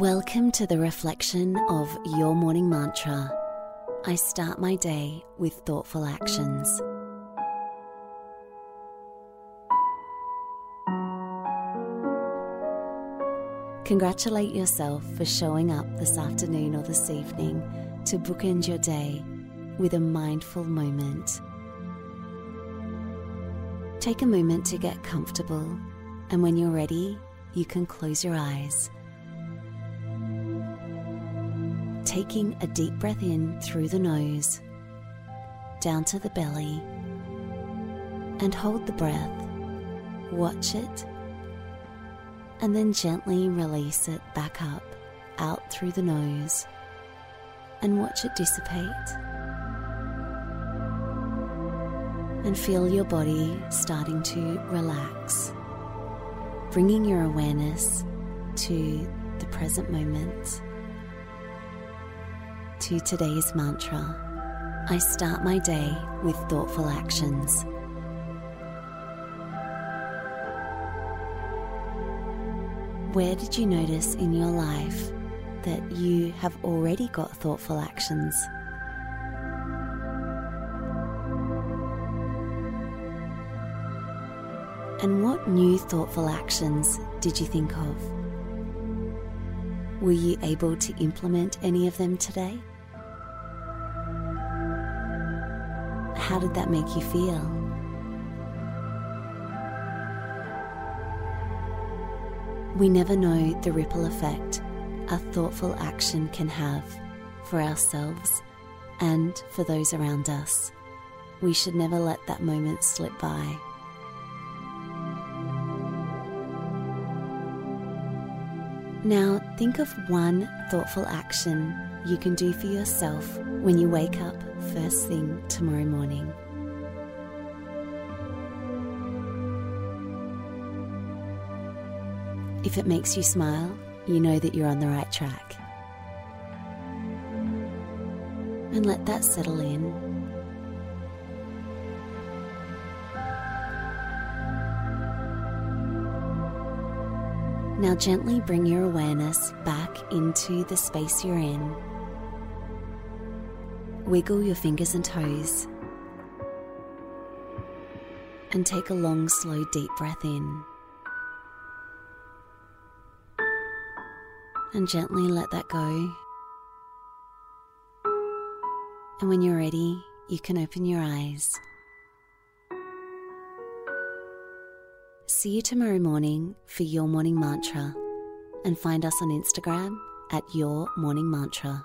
Welcome to the reflection of your morning mantra. I start my day with thoughtful actions. Congratulate yourself for showing up this afternoon or this evening to bookend your day with a mindful moment. Take a moment to get comfortable, and when you're ready, you can close your eyes. Taking a deep breath in through the nose, down to the belly, and hold the breath. Watch it and then gently release it back up, out through the nose, and watch it dissipate. And feel your body starting to relax, bringing your awareness to the present moment, to today's mantra. I start my day with thoughtful actions. Where did you notice in your life that you have already got thoughtful actions? And what new thoughtful actions did you think of? Were you able to implement any of them today? How did that make you feel? We never know the ripple effect a thoughtful action can have for ourselves and for those around us. We should never let that moment slip by. Now, think of one thoughtful action you can do for yourself when you wake up first thing tomorrow morning. If it makes you smile, you know that you're on the right track. And let that settle in. Now, gently bring your awareness back into the space you're in. Wiggle your fingers and toes. And take a long, slow, deep breath in. and gently let that go. And when you're ready, you can open your eyes. See you tomorrow morning for your morning mantra and find us on Instagram at Your Morning Mantra.